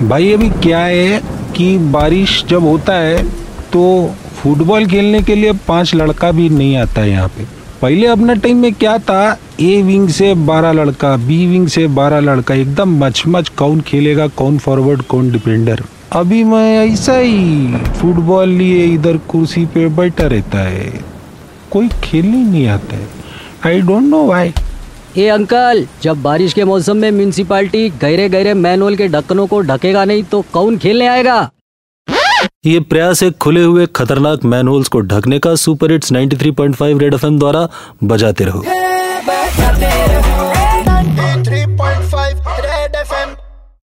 भाई, अभी क्या है कि बारिश जब होता है तो फुटबॉल खेलने के लिए पाँच लड़का भी नहीं आता है यहाँ पे। पहले अपना टाइम में क्या था ए विंग से बारह लड़का बी विंग से बारह लड़का, एकदम मच मच कौन खेलेगा, कौन फॉरवर्ड कौन डिफेंडर अभी मैं ऐसा ही फुटबॉल लिए इधर कुर्सी पे बैठा रहता है, कोई खेलने नहीं आता है। I don't know why A uncle जब बारिश के मौसम में म्यूनसिपालिटी गहरे गहरे मैनहोल के ढक्कनों को ढकेगा नहीं तो कौन खेलने आएगा? ये प्रयास एक खुले हुए खतरनाक मैनहोल्स को ढकने का सुपर हिट्स 93.5 रेड एफएम द्वारा बजाते रहो।